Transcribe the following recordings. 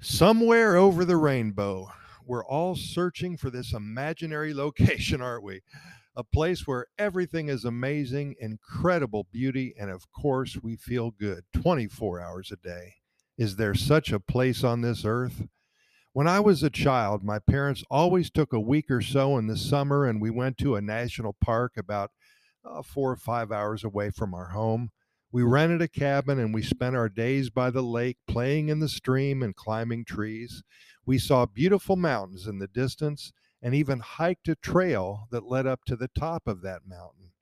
Somewhere over the rainbow, we're all searching for this imaginary location, aren't we? A place where everything is amazing, incredible beauty, and of course, we feel good 24 hours a day. Is there such a place on this earth? When I was a child, my parents always took a week or so in the summer, and we went to a national park about uh, four or five hours away from our home. We rented a cabin and we spent our days by the lake playing in the stream and climbing trees. We saw beautiful mountains in the distance and even hiked a trail that led up to the top of that mountain.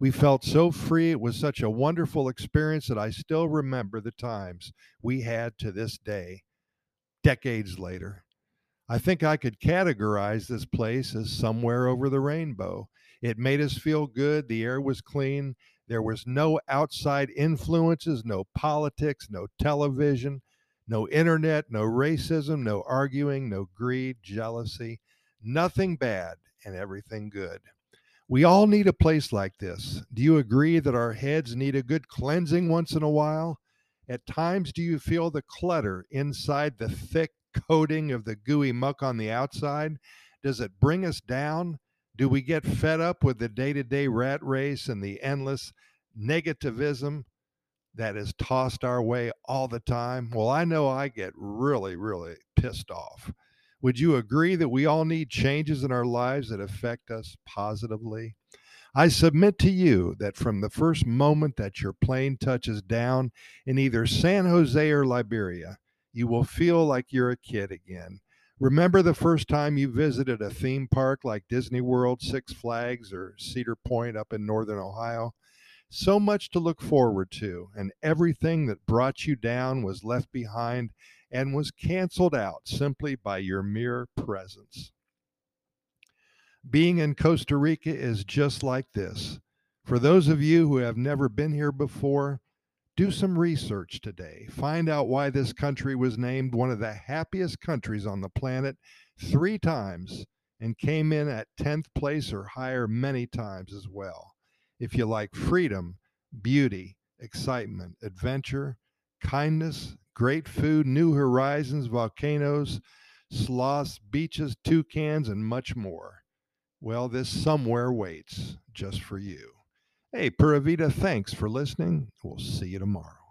We felt so free. It was such a wonderful experience that I still remember the times we had to this day, decades later. I think I could categorize this place as somewhere over the rainbow. It made us feel good. The air was clean. There was no outside influences, no politics, no television, no internet, no racism, no arguing, no greed, jealousy, nothing bad and everything good. We all need a place like this. Do you agree that our heads need a good cleansing once in a while? At times, do you feel the clutter inside the thick coating of the gooey muck on the outside? Does it bring us down? Do we get fed up with the day to day rat race and the endless negativism that is tossed our way all the time? Well, I know I get really, really pissed off. Would you agree that we all need changes in our lives that affect us positively? I submit to you that from the first moment that your plane touches down in either San Jose or Liberia, you will feel like you're a kid again. Remember the first time you visited a theme park like Disney World, Six Flags, or Cedar Point up in Northern Ohio? So much to look forward to, and everything that brought you down was left behind and was canceled out simply by your mere presence. Being in Costa Rica is just like this. For those of you who have never been here before, do some research today. Find out why this country was named one of the happiest countries on the planet three times and came in at 10th place or higher many times as well. If you like freedom, beauty, excitement, adventure, kindness, great food, new horizons, volcanoes, sloths, beaches, toucans, and much more, well, this somewhere waits just for you. Hey, Pura Vida, thanks for listening. We'll see you tomorrow.